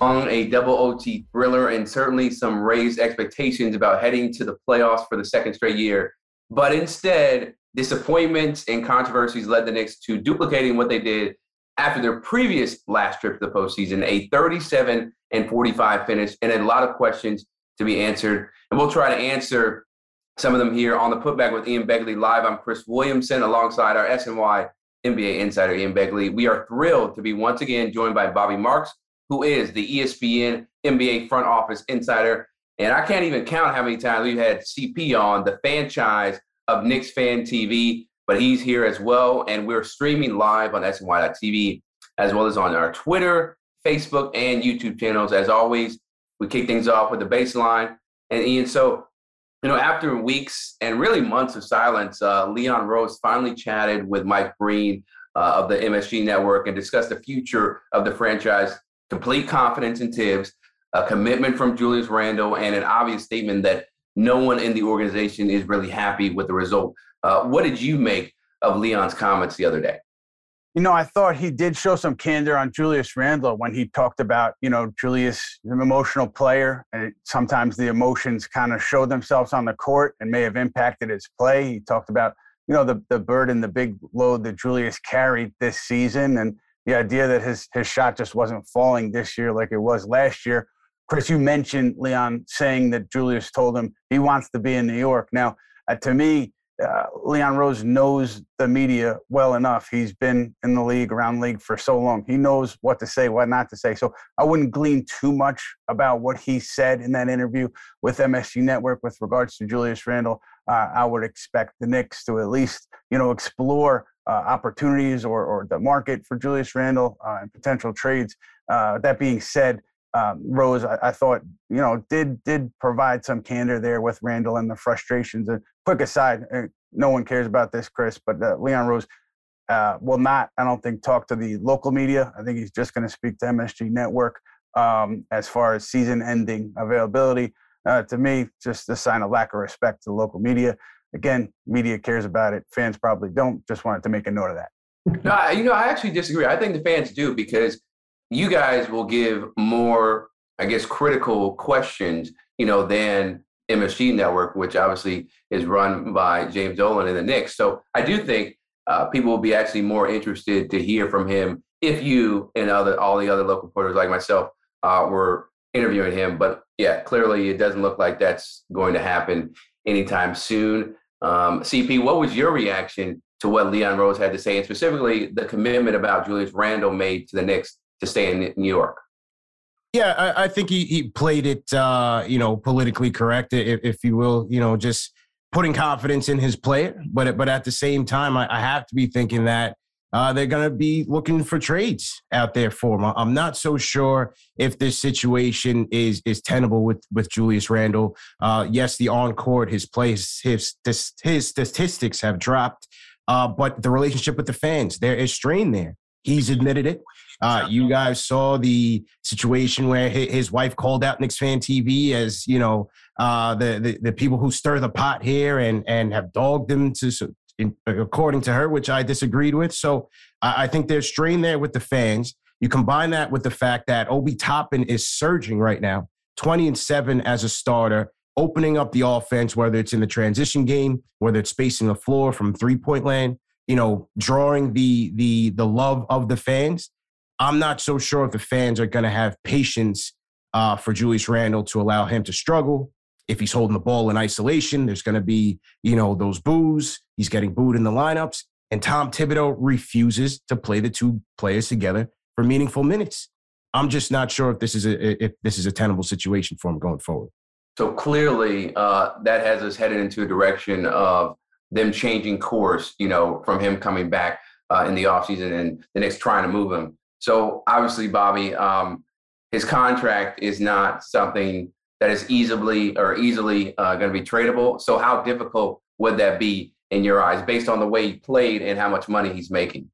On a double OT thriller and certainly some raised expectations about heading to the playoffs for the second straight year. But instead, disappointments and controversies led the Knicks to duplicating what they did after their previous last trip to the postseason, a 37 and 45 finish, and a lot of questions to be answered. And we'll try to answer some of them here on the Putback with Ian Begley live. I'm Chris Williamson alongside our SNY NBA insider, Ian Begley. We are thrilled to be once again joined by Bobby Marks, who is the ESPN NBA front office insider. And I can't even count how many times we've had CP on the Fanchise of Knicks Fan TV, but he's here as well. And we're streaming live on SNY.TV as well as on our Twitter, Facebook, and YouTube channels. As always, we kick things off with the baseline. And Ian, so, you know, after weeks and really months of silence, uh, Leon Rose finally chatted with Mike Breen uh, of the MSG network and discussed the future of the franchise complete confidence in Thibs, a commitment from Julius Randle, and an obvious statement that no one in the organization is really happy with the result. Uh, what did you make of Leon's comments the other day? You know, I thought he did show some candor on Julius Randle when he talked about, you know, Julius an emotional player, and sometimes the emotions kind of show themselves on the court and may have impacted his play. He talked about, you know, the the burden, the big load that Julius carried this season, and the idea that his his shot just wasn't falling this year like it was last year. Chris, you mentioned Leon saying that Julius told him he wants to be in New York. Now, uh, to me, uh, Leon Rose knows the media well enough. He's been in the league, around league for so long. He knows what to say, what not to say. So I wouldn't glean too much about what he said in that interview with MSG Network with regards to Julius Randle. Uh, I would expect the Knicks to at least, you know, explore uh, opportunities or, or the market for Julius Randle uh, and potential trades. Uh, that being said, um, Rose, I, I, thought, you know, did did provide some candor there with Randle and the frustrations. And quick aside, uh, no one cares about this, Chris, but uh, Leon Rose uh, will not, I don't think, talk to the local media. I think he's just going to speak to MSG Network um, as far as season-ending availability. to me, just a sign of lack of respect to local media. Again, media cares about it. Fans probably don't. Just wanted to make a note of that. No, you know, I actually disagree. I think the fans do because you guys will give more, I guess, critical questions, you know, than MSG Network, which obviously is run by James Dolan and the Knicks. So I do think uh, people will be actually more interested to hear from him if you and other all the other local reporters like myself uh, were interviewing him. But yeah, clearly it doesn't look like that's going to happen. anytime soon. Um, CP, what was your reaction to what Leon Rose had to say, and specifically the commitment about Julius Randle made to the Knicks to stay in New York? Yeah, I, I think he, he played it, uh, you know, politically correct, if, if, you will. You know, just putting confidence in his player, but but at the same time, I, I have to be thinking that uh, they're going to be looking for trades out there for him. I'm not so sure if this situation is is tenable with with Julius Randle. Uh, yes, the on court, his plays, his his statistics have dropped, uh, but the relationship with the fans, there is strain there. He's admitted it. Uh, you guys saw the situation where his wife called out Knicks fan TV as you know uh, the, the, the people who stir the pot here and and have dogged him to in, according to her, which I disagreed with. So I, I think there's strain there with the fans. You combine that with the fact that Obi Toppin is surging right now, 20 and 7 as a starter, opening up the offense, whether it's in the transition game, whether it's spacing the floor from three point land, you know, drawing the the the love of the fans. I'm not so sure if the fans are going to have patience uh, for Julius Randle to allow him to struggle. If he's holding the ball in isolation, there's going to be, you know, those boos. He's getting booed in the lineups. And Tom Thibodeau refuses to play the two players together for meaningful minutes. I'm just not sure if this is a if this is a tenable situation for him going forward. So clearly, uh, that has us headed into a direction of them changing course. You know, from him coming back uh, in the offseason and the Knicks trying to move him. So obviously, Bobby, um, his contract is not something that is easily or easily uh, going to be tradable. So how difficult would that be in your eyes, based on the way he played and how much money he's making?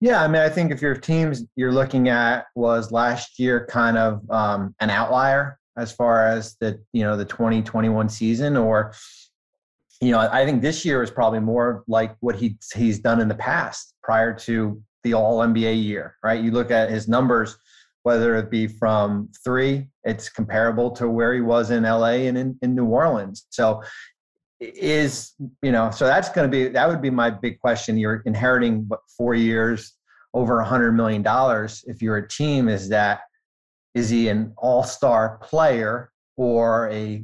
Yeah, I mean, I think if your teams you're looking at was last year kind of um, an outlier as far as the you know the 2021 season, or you know, I think this year is probably more like what he he's done in the past prior to the All NBA year, right? You look at his numbers, whether it be from three, it's comparable to where he was in LA and in, in New Orleans. So is you know so that's going to be that would be my big question. You're inheriting what four years over a hundred million dollars. If you're a team is that is he an all-star player or a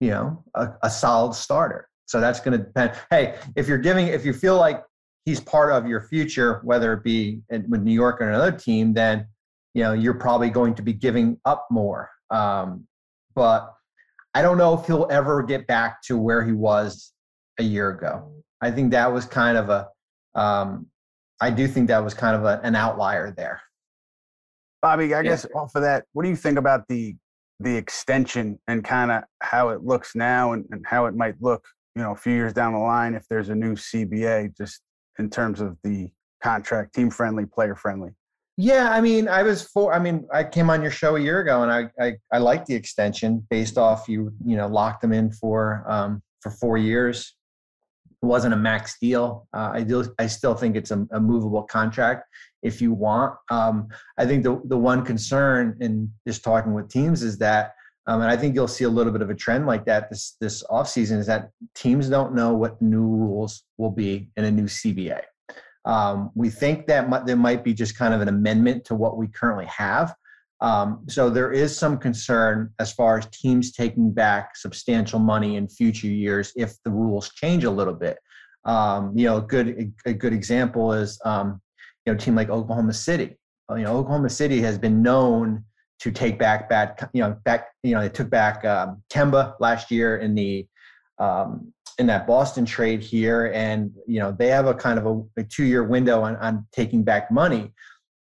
you know a, a solid starter? So that's going to depend. Hey if you're giving if you feel like he's part of your future, whether it be with New York or another team, then you know you're probably going to be giving up more. Um, but I don't know if he'll ever get back to where he was a year ago. I think that was kind of a. Um, I do think that was kind of a, an outlier there. Bobby, I yeah. guess off of that, what do you think about the the extension and kind of how it looks now and, and how it might look, you know, a few years down the line if there's a new CBA? Just in terms of the contract, team friendly, player friendly? Yeah, I mean, I was for. I mean, I came on your show a year ago, and I I, I liked the extension based off you you know locked them in for um, for four years. It wasn't a max deal. Uh, I do. I still think it's a, a movable contract if you want. Um, I think the the one concern in just talking with teams is that um, and I think you'll see a little bit of a trend like that this this offseason is that teams don't know what new rules will be in a new CBA. Um, we think that m- there might be just kind of an amendment to what we currently have. Um, so there is some concern as far as teams taking back substantial money in future years if the rules change a little bit. Um, you know, a good a good example is um, you know a team like Oklahoma City. You know, Oklahoma City has been known to take back bad, you know, back, you know, they took back um, Kemba last year in the um, in that Boston trade here, and you know they have a kind of a, a two-year window on, on taking back money.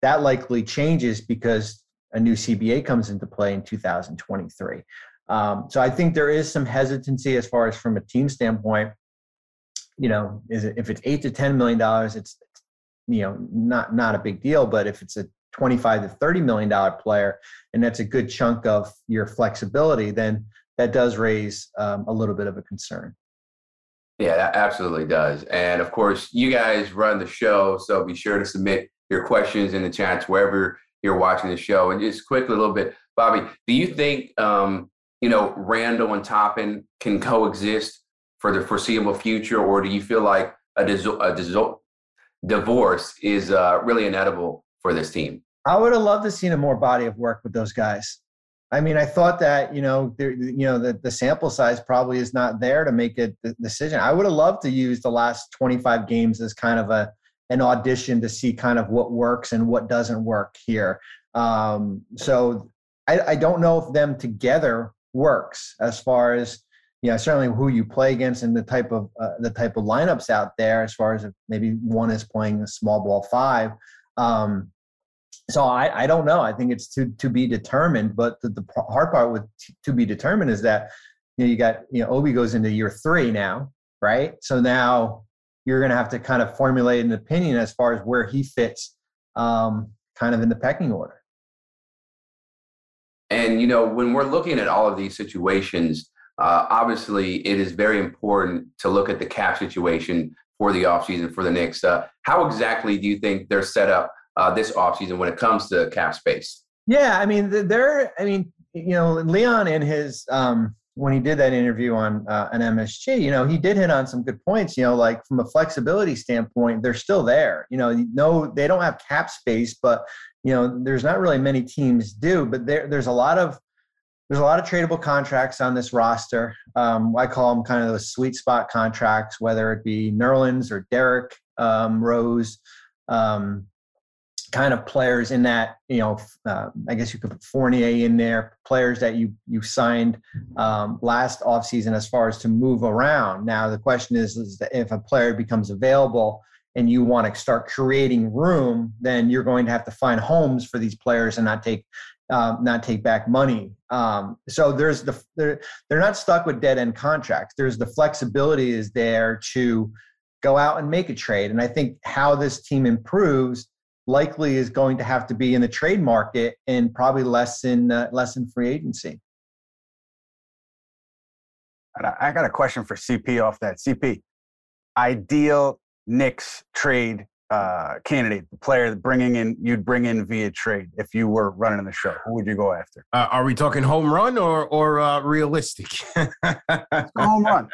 That likely changes because a new CBA comes into play in 2023. Um, so I think there is some hesitancy as far as from a team standpoint. You know, is it, if it's eight to ten million dollars, it's you know not not a big deal. But if it's a 25 to 30 million dollar player and that's a good chunk of your flexibility then that does raise um, a little bit of a concern yeah that absolutely does. And of course you guys run the show so be sure to submit your questions in the chats wherever you're watching the show. And just quickly a little bit bobby do you think um, you know Randle and toppin can coexist for the foreseeable future or do you feel like a, dis- a dis- divorce is uh, really inedible for this team? I would have loved to seen a more body of work with those guys. I mean, I thought that you know, there, you know, the, the sample size probably is not there to make a decision. I would have loved to use the last 25 games as kind of a an audition to see kind of what works and what doesn't work here. Um, so I, I don't know if them together works as far as you know certainly who you play against and the type of uh, the type of lineups out there as far as maybe one is playing a small ball five um, so I, I don't know. I think it's to to be determined but the, the hard part with t- to be determined is that you know you got you know obi goes into year three now right? So now you're going to have to kind of formulate an opinion as far as where he fits um, kind of in the pecking order. And, you know, when we're looking at all of these situations, uh, obviously it is very important to look at the cap situation for the offseason for the Knicks. Uh, how exactly do you think they're set up uh, this offseason when it comes to cap space? Yeah, I mean, they're, I mean, you know, Leon in his, um, when he did that interview on uh, an MSG, you know, he did hit on some good points. You know, like from a flexibility standpoint, they're still there. You know, no, they don't have cap space, but you know, there's not really many teams do, but there, there's a lot of there's a lot of tradable contracts on this roster. Um, I call them kind of those sweet spot contracts, whether it be Nerlens or Derrick um, Rose, um, kind of players in that. You know, uh, I guess you could put Fournier in there. Players that you you signed um, last offseason as far as to move around. Now the question is, is if a player becomes available and you want to start creating room, then you're going to have to find homes for these players and not take um, not take back money. Um, so there's the they're, they're not stuck with dead end contracts. There's the flexibility is there to go out and make a trade. And I think how this team improves likely is going to have to be in the trade market and probably less in uh, less in free agency. I got a question for CP off that. CP, ideal Knicks trade uh, candidate, the player that bringing in you'd bring in via trade if you were running the show? Who would you go after? Uh, are we talking home run or or uh, realistic? home run.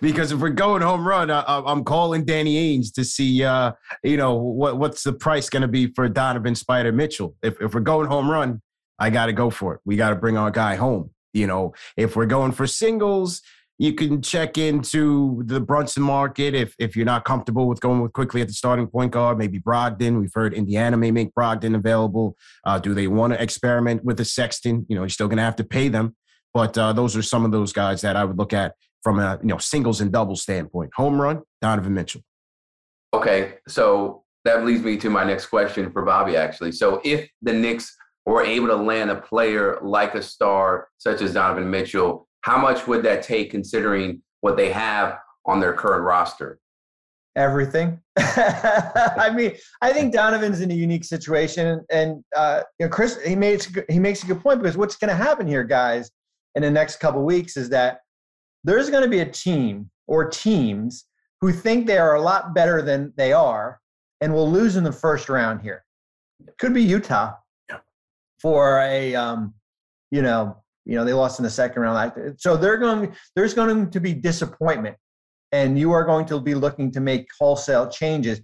Because if we're going home run, I, am calling Danny Ainge to see, uh, you know, what what's the price going to be for Donovan Spider Mitchell. If if we're going home run, I got to go for it. We got to bring our guy home. You know, if we're going for singles, you can check into the Brunson market if if you're not comfortable with going with Quickley at the starting point guard. Maybe Brogdon. We've heard Indiana may make Brogdon available. Uh, do they want to experiment with the Sexton? You know, you're still going to have to pay them, but uh, those are some of those guys that I would look at from a you know singles and doubles standpoint. Home run, Donovan Mitchell. Okay, so that leads me to my next question for Bobby. Actually, so if the Knicks were able to land a player like a star such as Donovan Mitchell how much would that take considering what they have on their current roster? Everything. I mean, I think Donovan's in a unique situation, and uh, you know, Chris he makes he makes a good point because what's going to happen here, guys, in the next couple weeks is that there's going to be a team or teams who think they are a lot better than they are, and will lose in the first round here. Could be Utah for a um, you know you know, they lost in the second round. So they're going. There's going to be disappointment, and you are going to be looking to make wholesale changes.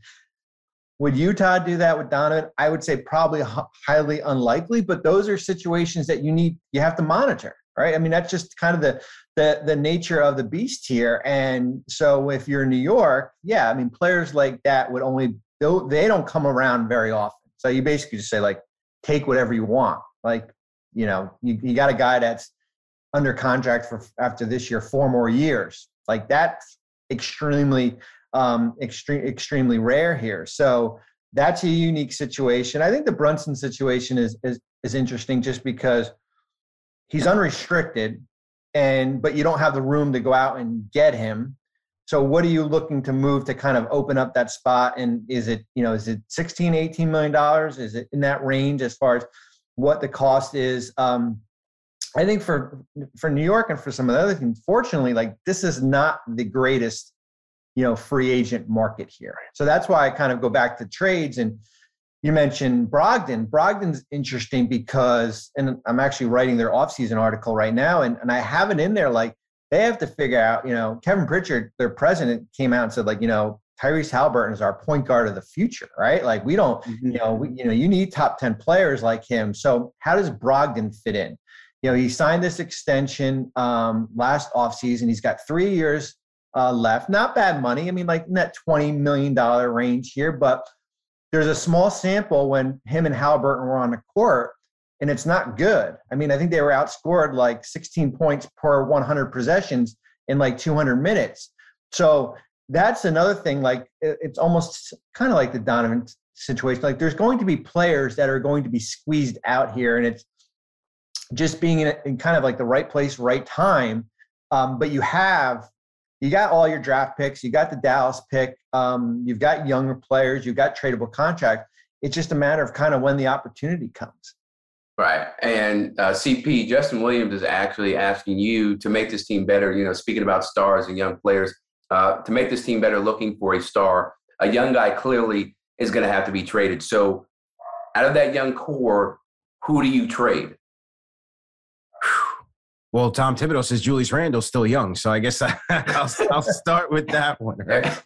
Would Utah do that with Donovan? I would say probably highly unlikely. But those are situations that you need. You have to monitor, right? I mean, that's just kind of the the the nature of the beast here. And so, if you're in New York, yeah, I mean, players like that would only they don't come around very often. So you basically just say like, take whatever you want. Like you know, you, you got a guy that's under contract for after this year four more years. Like that's extremely um, extreme, extremely rare here. So that's a unique situation. I think the Brunson situation is is is interesting just because he's unrestricted, and but you don't have the room to go out and get him. So what are you looking to move to kind of open up that spot? And is it you know is it 16, 18 million dollars? Is it in that range as far as what the cost is. Um, I think for for New York and for some of the other things, fortunately, like this is not the greatest, you know, free agent market here. So that's why I kind of go back to trades. And you mentioned Brogdon. Brogdon's interesting because, and I'm actually writing their offseason article right now, and, and I have it in there like they have to figure out, you know, Kevin Pritchard, their president, came out and said, like, you know, Tyrese Haliburton is our point guard of the future, right? Like we don't, mm-hmm. you know, we, you know, you need top 10 players like him. So how does Brogdon fit in? you know, he signed this extension um, last offseason. He's got three years uh, left. Not bad money. I mean, like in that $20 million range here, but there's a small sample when him and Haliburton were on the court, and it's not good. I mean, I think they were outscored like 16 points per 100 possessions in like 200 minutes. So that's another thing. Like it's almost kind of like the Donovan situation. Like there's going to be players that are going to be squeezed out here, and it's just being in, in kind of like the right place, right time. Um, but you have you got all your draft picks, you got the Dallas pick, um, you've got younger players, you've got tradable contract. It's just a matter of kind of when the opportunity comes. Right. And uh, CP, Justin Williams is actually asking you to make this team better. You know, speaking about stars and young players, uh, to make this team better, looking for a star. A young guy clearly is going to have to be traded. So, out of that young core, who do you trade? Well, Tom Thibodeau says Julius Randle's still young, so I guess I, will I'll start with that one. Right?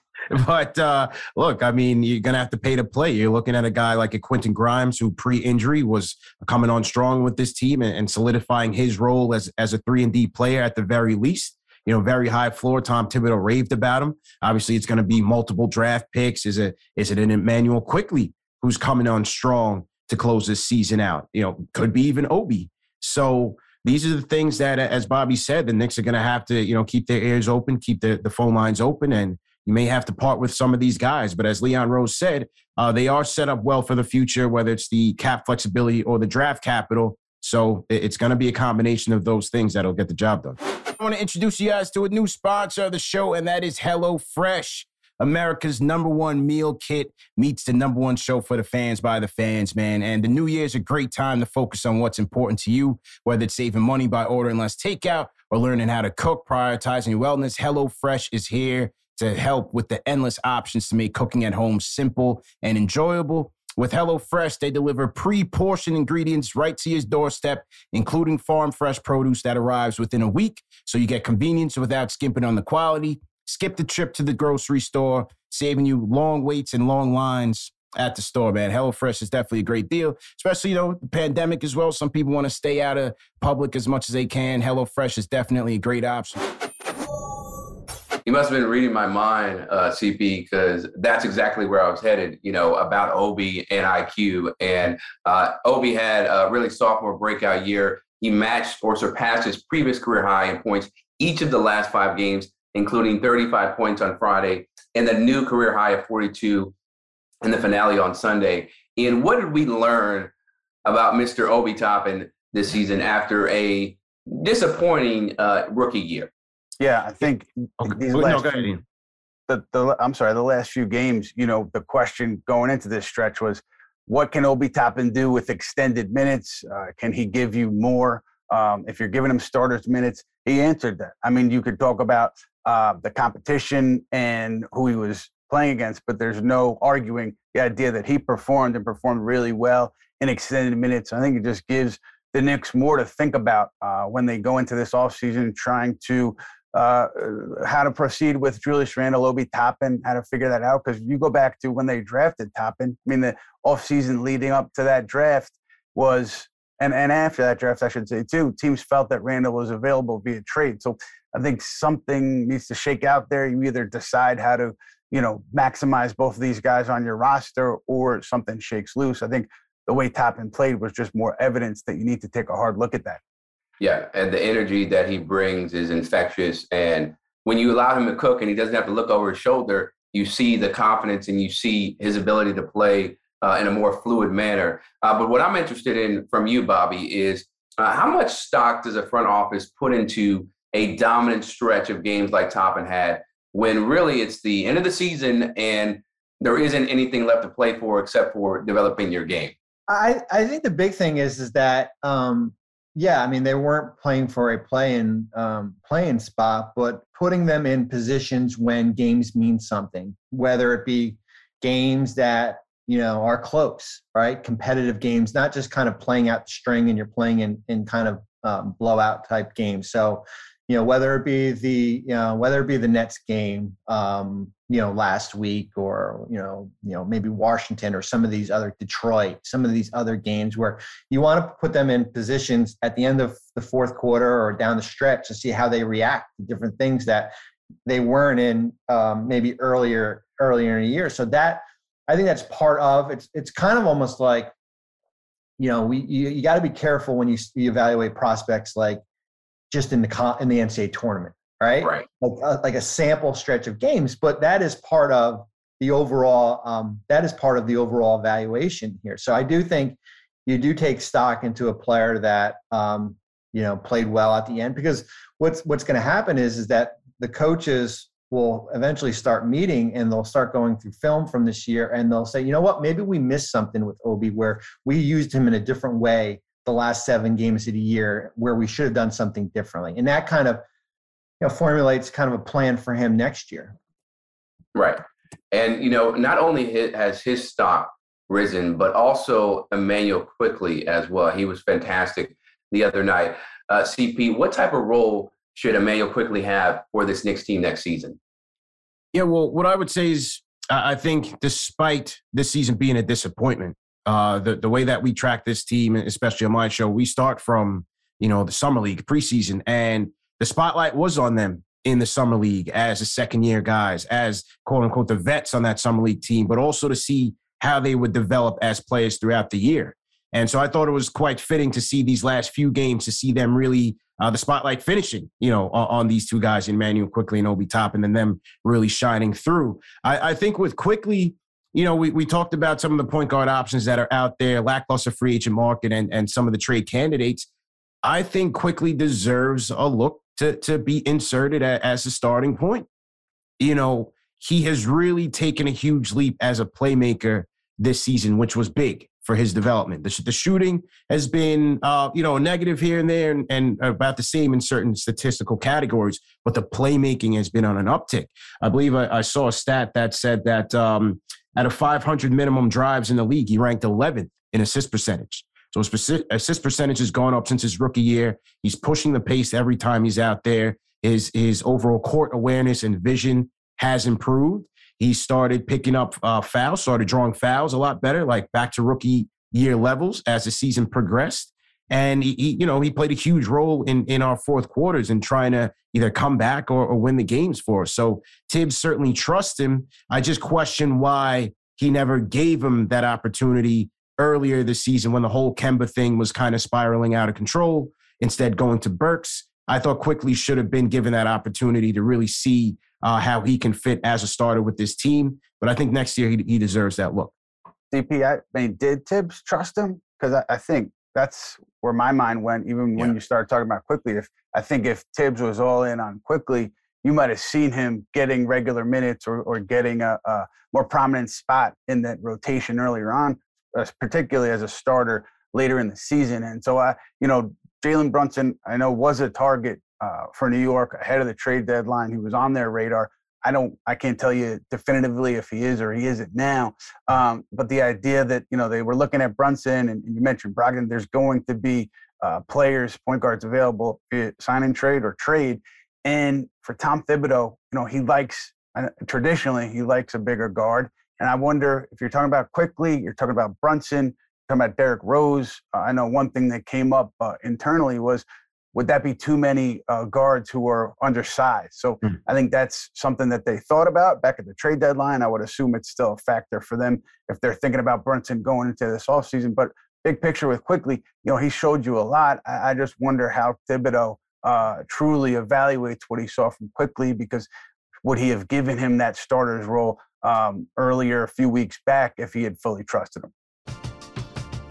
But uh, look, I mean, you're gonna have to pay to play. You're looking at a guy like a Quentin Grimes, who pre-injury was coming on strong with this team and, and solidifying his role as as a three and D player at the very least. You know, very high floor. Tom Thibodeau raved about him. Obviously, it's going to be multiple draft picks. Is it is it an Immanuel Quickley who's coming on strong to close this season out? You know, could be even Obi. So these are the things that, as Bobby said, the Knicks are going to have to, you know, keep their ears open, keep the, the phone lines open, and you may have to part with some of these guys. But as Leon Rose said, uh, they are set up well for the future, whether it's the cap flexibility or the draft capital. So it's going to be a combination of those things that'll get the job done. I want to introduce you guys to a new sponsor of the show, and that is HelloFresh. America's number one meal kit meets the number one show for the fans by the fans, man. And the new year is a great time to focus on what's important to you, whether it's saving money by ordering less takeout or learning how to cook, prioritizing your wellness. HelloFresh is here to help with the endless options to make cooking at home simple and enjoyable. With HelloFresh, they deliver pre portioned ingredients right to your doorstep, including farm fresh produce that arrives within a week. So you get convenience without skimping on the quality. Skip the trip to the grocery store, saving you long waits and long lines at the store, man. HelloFresh is definitely a great deal, especially, you know, the pandemic as well. Some people want to stay out of public as much as they can. HelloFresh is definitely a great option. You must have been reading my mind, uh, CP, because that's exactly where I was headed, you know, about Obi and IQ. And uh, had a really sophomore breakout year. He matched or surpassed his previous career high in points each of the last five games including 35 points on Friday and a new career high of 42 in the finale on Sunday. And what did we learn about Mr. Obi Toppin this season after a disappointing uh, rookie year? Yeah, I think okay. these last no, few, the, the I'm sorry, the last few games, you know, the question going into this stretch was, what can Obi Toppin do with extended minutes? Uh, can he give you more? Um, if you're giving him starters minutes, he answered that. I mean, you could talk about uh, the competition and who he was playing against, but there's no arguing the idea that he performed and performed really well in extended minutes. I think it just gives the Knicks more to think about uh, when they go into this offseason trying to uh, how to proceed with Julius Randle, Obi Toppin, how to figure that out. Because you go back to when they drafted Toppin, I mean, the offseason leading up to that draft was, and, and after that draft, I should say too, teams felt that Randle was available via trade. So I think something needs to shake out there. You either decide how to, you know, maximize both of these guys on your roster or something shakes loose. I think the way Toppin played was just more evidence that you need to take a hard look at that. Yeah, and the energy that he brings is infectious. And when you allow him to cook and he doesn't have to look over his shoulder, you see the confidence and you see his ability to play uh, in a more fluid manner. Uh, but what I'm interested in from you, Bobby, is uh, how much stock does a front office put into a dominant stretch of games like Toppin had when really it's the end of the season and there isn't anything left to play for except for developing your game. I, I think the big thing is is that um, yeah, I mean they weren't playing for a play-in um, playing spot, but putting them in positions when games mean something, whether it be games that you know are close, right? Competitive games, not just kind of playing out the string and you're playing in in kind of um, blowout type games. So you know whether it be the you know whether it be the Nets game um, you know last week or you know you know maybe Washington or some of these other Detroit some of these other games where you want to put them in positions at the end of the fourth quarter or down the stretch to see how they react to different things that they weren't in um, maybe earlier earlier in the year so that I think that's part of it's it's kind of almost like you know we you, you got to be careful when you, you evaluate prospects like just in the in the NCAA tournament right? Right. Like, uh, like a sample stretch of games, but that is part of the overall. Um, that is part of the overall evaluation here. So I do think you do take stock into a player that um, you know played well at the end because what's what's going to happen is is that the coaches will eventually start meeting and they'll start going through film from this year and they'll say you know what maybe we missed something with obi where we used him in a different way the last seven games of the year where we should have done something differently and that kind of you know, formulates kind of a plan for him next year. Right. And, you know, not only has his stock risen, but also Immanuel Quickley as well. He was fantastic the other night. Uh, CP, what type of role should Immanuel Quickley have for this Knicks team next season? Yeah, well, what I would say is I think despite this season being a disappointment, uh, the, the way that we track this team, especially on my show, we start from, you know, the summer league preseason. And the spotlight was on them in the summer league as the second year guys, as quote unquote the vets on that summer league team, but also to see how they would develop as players throughout the year. And so I thought it was quite fitting to see these last few games to see them really uh, the spotlight finishing, you know, on, on, these two guys, Immanuel Quickley and Obi Top, and then them really shining through. I, I think with Quickley, you know, we, we talked about some of the point guard options that are out there, lackluster free agent market, and, and some of the trade candidates. I think Quickley deserves a look to, to be inserted as a starting point. You know, he has really taken a huge leap as a playmaker this season, which was big for his development. The, the shooting has been, uh, you know, negative here and there and, and, about the same in certain statistical categories, but the playmaking has been on an uptick. I believe I, I saw a stat that said that um, out of 500 minimum drives in the league, he ranked 11th in assist percentage. So his assist percentage has gone up since his rookie year. He's pushing the pace every time he's out there. His his overall court awareness and vision has improved. He started picking up uh, fouls, started drawing fouls a lot better, like back to rookie year levels as the season progressed. And he, he, you know, he played a huge role in in our fourth quarters in trying to either come back or, or win the games for us. So Thibs certainly trusts him. I just question why he never gave him that opportunity earlier this season when the whole Kemba thing was kind of spiraling out of control, instead going to Burks. I thought Quickley should have been given that opportunity to really see uh, how he can fit as a starter with this team. But I think next year he, he deserves that look. CP, I mean, did Thibs trust him? Because I, I, think that's where my mind went, even when yeah. you started talking about Quickley. If I think if Thibs was all in on Quickley, you might have seen him getting regular minutes or, or getting a, a more prominent spot in that rotation earlier on particularly as a starter later in the season. And so, I, you know, Jalen Brunson, I know was a target uh, for New York ahead of the trade deadline. He was on their radar. I don't, I can't tell you definitively if he is or he isn't now. Um, but the idea that you know they were looking at Brunson and, you mentioned Brogdon, there's going to be uh, players, point guards available, sign and trade or trade. And for Tom Thibodeau, you know, he likes uh, traditionally he likes a bigger guard. And I wonder if you're talking about Quickley, you're talking about Brunson, talking about Derrick Rose. Uh, I know one thing that came up uh, internally was would that be too many uh, guards who are undersized? So mm. I think that's something that they thought about back at the trade deadline. I would assume it's still a factor for them if they're thinking about Brunson going into this offseason. But big picture with Quickley, you know, he showed you a lot. I, I just wonder how Thibodeau uh, truly evaluates what he saw from Quickley because would he have given him that starter's role um, earlier a few weeks back if he had fully trusted him.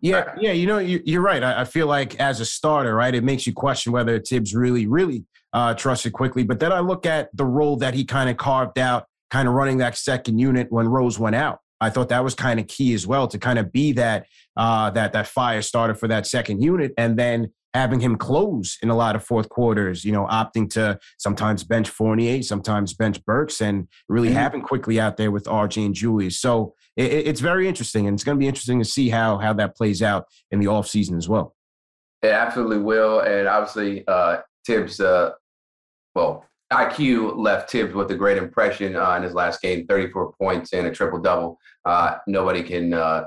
Yeah, yeah, you know, you, are right. I, I, feel like as a starter, right, it makes you question whether Thibs really, really uh, trusted Quickley. But then I look at the role that he kind of carved out, kind of running that second unit when Rose went out. I thought that was kind of key as well to kind of be that uh, that that fire starter for that second unit, and then having him close in a lot of fourth quarters, you know, opting to sometimes bench Fournier, sometimes bench Burks, and really mm-hmm. having Quickley out there with RJ and Julius. So it, it's very interesting, and it's going to be interesting to see how how that plays out in the off season as well. It absolutely will, and obviously uh, Thibs, uh, well, IQ left Thibs with a great impression uh, in his last game, 34 points and a triple double. Uh, nobody can uh,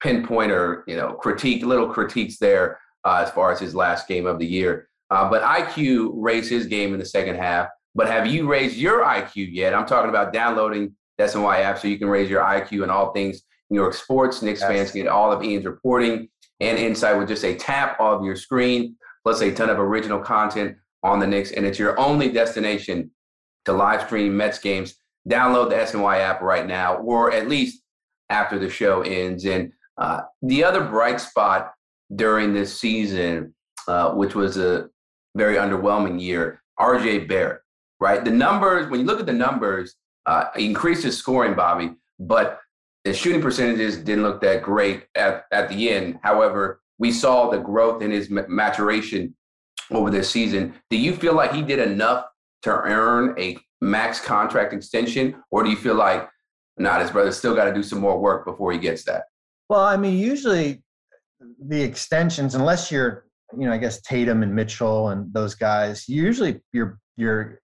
pinpoint or you know critique little critiques there uh, as far as his last game of the year. Uh, but IQ raised his game in the second half. But have you raised your IQ yet? I'm talking about downloading the SNY app so you can raise your IQ in all things New York sports. Knicks yes. fans get all of Ian's reporting and insight with just a tap of your screen, plus a ton of original content on the Knicks. And it's your only destination to live stream Mets games. Download the SNY app right now, or at least after the show ends. And uh, the other bright spot during this season, uh, which was a very underwhelming year, RJ Barrett, right? The numbers, when you look at the numbers, uh, increased his scoring, Bobby, but the shooting percentages didn't look that great at, at the end. However, we saw the growth in his maturation over this season. Do you feel like he did enough to earn a max contract extension, or do you feel like, not nah, his brother still got to do some more work before he gets that? Well, I mean, usually the extensions, unless you're, you know, I guess Tatum and Mitchell and those guys, usually you're you're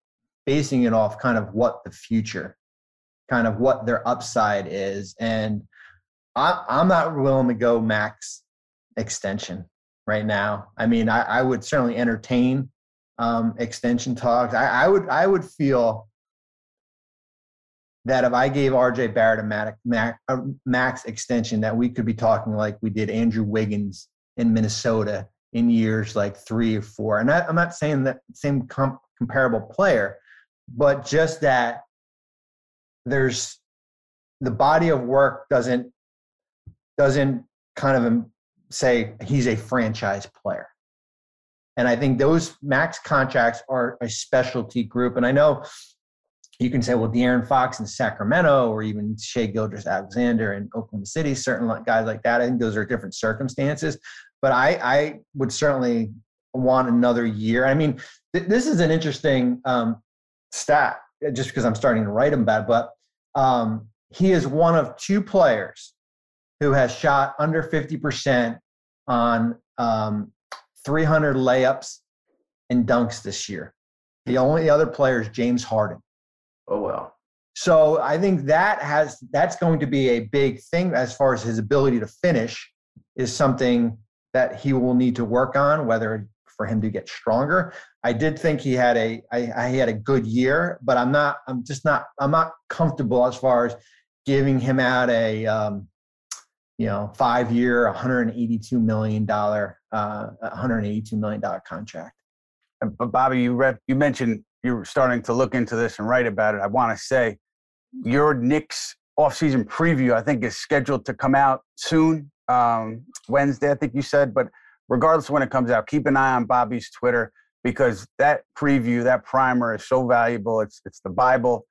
basing it off kind of what the future, kind of what their upside is, and I, I'm not willing to go max extension right now. I mean, I, I would certainly entertain um, extension talks. I, I would I would feel that if I gave RJ Barrett a max, max, a max extension, that we could be talking like we did Andrew Wiggins in Minnesota in years like three or four. And I, am not saying that same comp, comparable player, but just that there's the body of work doesn't doesn't kind of say he's a franchise player. And I think those max contracts are a specialty group. And I know you can say, well, De'Aaron Fox in Sacramento, or even Shai Gilgeous-Alexander in Oklahoma City, certain guys like that. I think those are different circumstances. But I, I would certainly want another year. I mean, th- this is an interesting um, stat, uh, just because I'm starting to write him about. But um, he is one of two players who has shot under 50% on um, 300 layups and dunks this year. The only other player is James Harden. Oh well. So I think that has that's going to be a big thing as far as his ability to finish is something that he will need to work on, whether for him to get stronger. I did think he had a I, I had a good year, but I'm not I'm just not I'm not comfortable as far as giving him out a um, you know five year 182 million dollar uh 182 million dollar contract. But Bobby, you read you mentioned you're starting to look into this and write about it, I want to say your Knicks offseason preview, I think, is scheduled to come out soon, um, Wednesday, I think you said. But regardless of when it comes out, keep an eye on Bobby's Twitter because that preview, that primer is so valuable. It's it's the Bible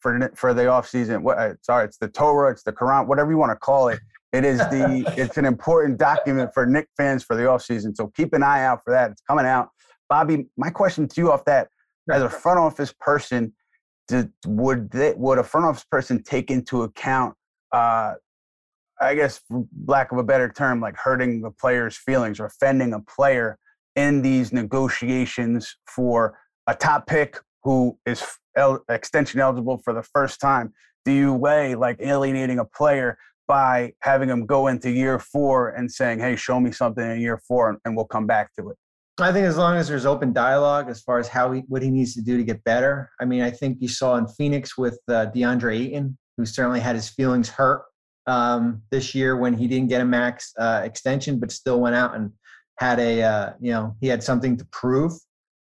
for for the offseason. What uh, sorry, it's the Torah, it's the Quran, whatever you want to call it. It is the it's an important document for Nick fans for the offseason. So keep an eye out for that. It's coming out. Bobby, my question to you off that, as a front office person, did, would they, would a front office person take into account uh, I guess, lack of a better term, like hurting the player's feelings or offending a player in these negotiations for a top pick who is el- extension eligible for the first time? Do you weigh like alienating a player by having him go into year four and saying, hey, show me something in year four and we'll come back to it? I think as long as there's open dialogue as far as how he, what he needs to do to get better. I mean, I think you saw in Phoenix with uh, DeAndre Ayton, who certainly had his feelings hurt um, this year when he didn't get a max uh, extension, but still went out and had a uh, you know he had something to prove.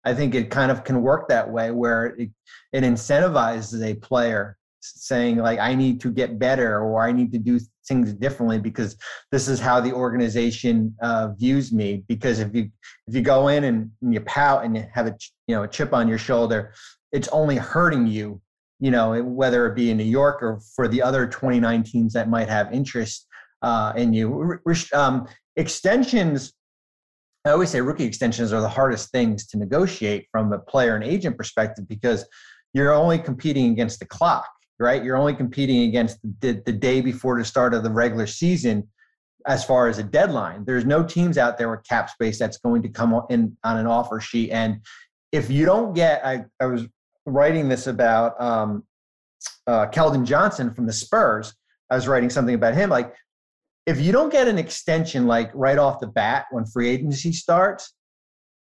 I think it kind of can work that way where it, it incentivizes a player saying like I need to get better or I need to do things differently because this is how the organization uh, views me. Because if you if you go in and, and you pout and you have a you know a chip on your shoulder, it's only hurting you you know, whether it be in New York or for the other 29 teams that might have interest uh, in you. Um, extensions, I always say rookie extensions are the hardest things to negotiate from a player and agent perspective because you're only competing against the clock, right? You're only competing against the, the day before the start of the regular season as far as a deadline. There's no teams out there with cap space that's going to come in on an offer sheet. And if you don't get, I, I was writing this about um, uh, Keldon Johnson from the Spurs. I was writing something about him. Like, if you don't get an extension like right off the bat when free agency starts,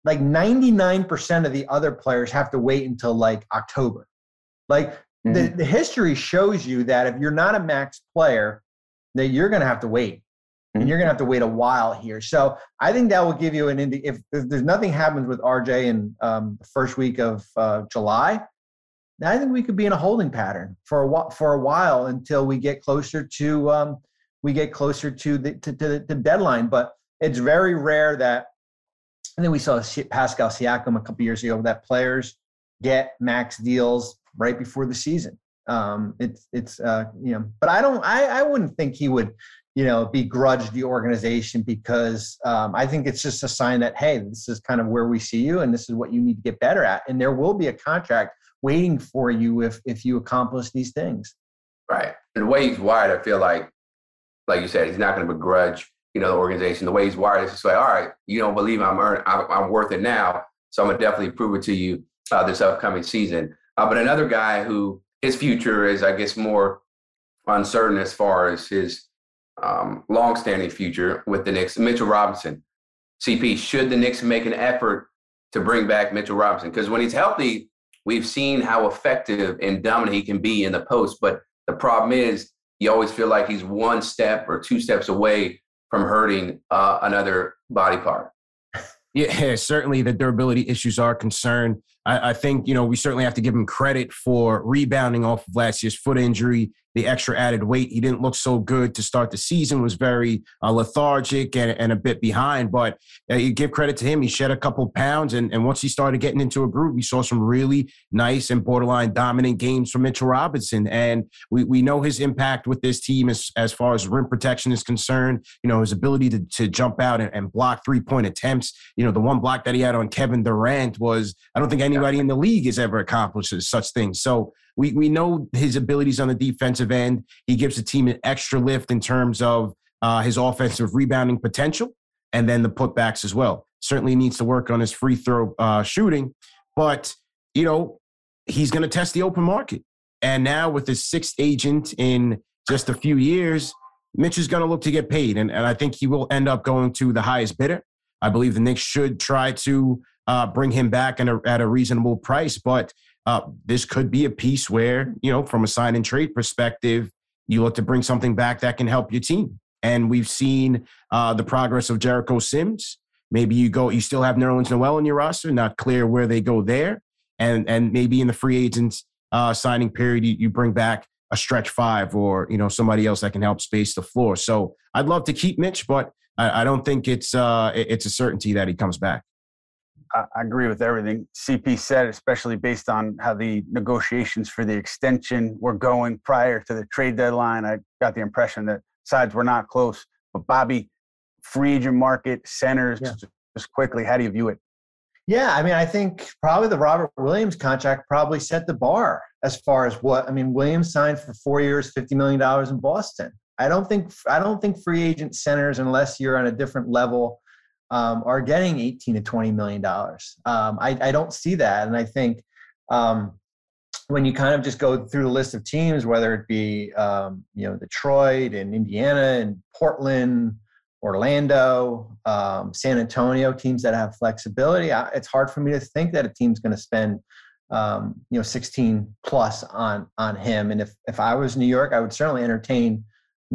like 99% of the other players have to wait until like October. Like mm-hmm. the, the history shows you that if you're not a max player, that you're going to have to wait and you're going to have to wait a while here. So I think that will give you an indi- if, if there's nothing happens with RJ in um, the first week of uh, July, I think we could be in a holding pattern for a while, for a while until we get closer to um, we get closer to the to, to the deadline. But it's very rare that I think we saw Pascal Siakam a couple years ago that players get max deals right before the season. Um, it's it's uh, you know, but I don't I I wouldn't think he would you know, begrudge the organization because um, I think it's just a sign that, hey, this is kind of where we see you and this is what you need to get better at. And there will be a contract waiting for you if if you accomplish these things. Right. And the way he's wired, I feel like, like you said, he's not going to begrudge, you know, the organization. The way he's wired is just like, all right, you don't believe I'm earn, I'm, I'm worth it now, so I'm gonna definitely prove it to you uh, this upcoming season. Uh, but another guy who his future is, I guess, more uncertain as far as his um, long-standing future with the Knicks, Mitchell Robinson. CP, should the Knicks make an effort to bring back Mitchell Robinson? Because when he's healthy, we've seen how effective and dominant he can be in the post. But the problem is, you always feel like he's one step or two steps away from hurting uh, another body part. Yeah, certainly the durability issues are concerned. I, I, think, you know, we certainly have to give him credit for rebounding off of last year's foot injury the extra added weight. He didn't look so good to start the season, was very uh, lethargic and, and, a bit behind. But uh, you give credit to him. He shed a couple pounds. And, and once he started getting into a groove, we saw some really nice and borderline dominant games from Mitchell Robinson. And we, we know his impact with this team as, as far as rim protection is concerned. You know, his ability to, to jump out and, and block three point attempts. You know, the one block that he had on Kevin Durant was, I don't think anybody in the league has ever accomplished such things. So we we know his abilities on the defensive end. He gives the team an extra lift in terms of uh, his offensive rebounding potential, and then the putbacks as well. Certainly needs to work on his free throw uh, shooting, but you know he's going to test the open market. And now with his sixth agent in just a few years, Mitch is going to look to get paid, and, and I think he will end up going to the highest bidder. I believe the Knicks should try to uh, bring him back a, at a reasonable price, but uh, this could be a piece where, you know, from a sign and trade perspective, you look to bring something back that can help your team. And we've seen uh, the progress of Jericho Sims. Maybe you go, you still have Nerlens Noel in your roster, not clear where they go there. And and maybe in the free agents uh, signing period, you, you bring back a stretch five or you know somebody else that can help space the floor. So I'd love to keep Mitch, but I, I don't think it's uh, it's a certainty that he comes back. I, agree with everything CP said, especially based on how the negotiations for the extension were going prior to the trade deadline. I got the impression that sides were not close. But Bobby, free agent market centers, yeah. just quickly, how do you view it? Yeah, I mean, I think probably the Robert Williams contract probably set the bar as far as what I mean. Williams signed for four years, fifty million dollars in Boston. I don't think I don't think free agent centers, unless you're on a different level, um, are getting eighteen to twenty million dollars. Um, I, I don't see that, and I think um, when you kind of just go through the list of teams, whether it be um, you know Detroit and Indiana and Portland Orlando, um, San Antonio, teams that have flexibility. I, it's hard for me to think that a team's going to spend, um, you know, 16 plus on on him. And if if I was New York, I would certainly entertain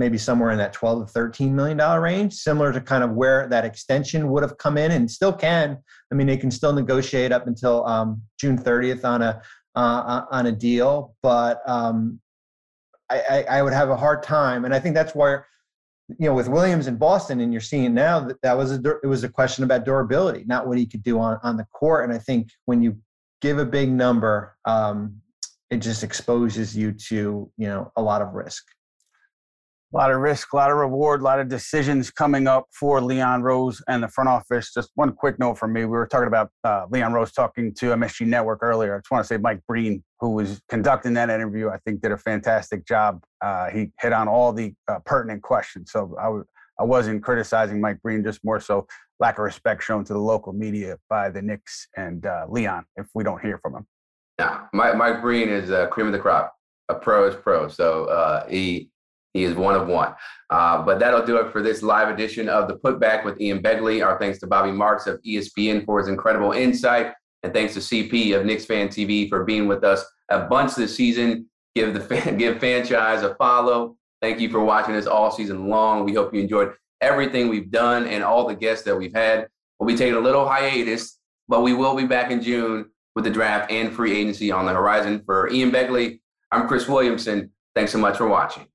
maybe somewhere in that 12 to 13 million dollar range, similar to kind of where that extension would have come in, and still can. I mean, they can still negotiate up until um, June 30th on a uh, on a deal, but um, I, I, I would have a hard time, and I think that's where you know, with Williams in Boston, and you're seeing now that that was a it was a question about durability, not what he could do on on the court. And I think when you give a big number, um, it just exposes you to you know a lot of risk a lot of risk, a lot of reward, a lot of decisions coming up for Leon Rose and the front office. Just one quick note from me. We were talking about uh, Leon Rose talking to MSG Network earlier. I just want to say Mike Breen, who was conducting that interview, I think did a fantastic job. Uh, he hit on all the uh, pertinent questions. So I w- I wasn't criticizing Mike Breen, just more so lack of respect shown to the local media by the Knicks and uh, Leon if we don't hear from him. Yeah, Mike, Mike Breen is a cream of the crop. A pro is pro. So uh, he he is one of one. Uh, but that'll do it for this live edition of the Putback with Ian Begley. Our thanks to Bobby Marks of ESPN for his incredible insight. And thanks to CP of Knicks Fan TV for being with us a bunch this season. Give the fan, give Fanchise a follow. Thank you for watching us all season long. We hope you enjoyed everything we've done and all the guests that we've had. We'll be taking a little hiatus, but we will be back in June with the draft and free agency on the horizon. For Ian Begley, I'm Chris Williamson. Thanks so much for watching.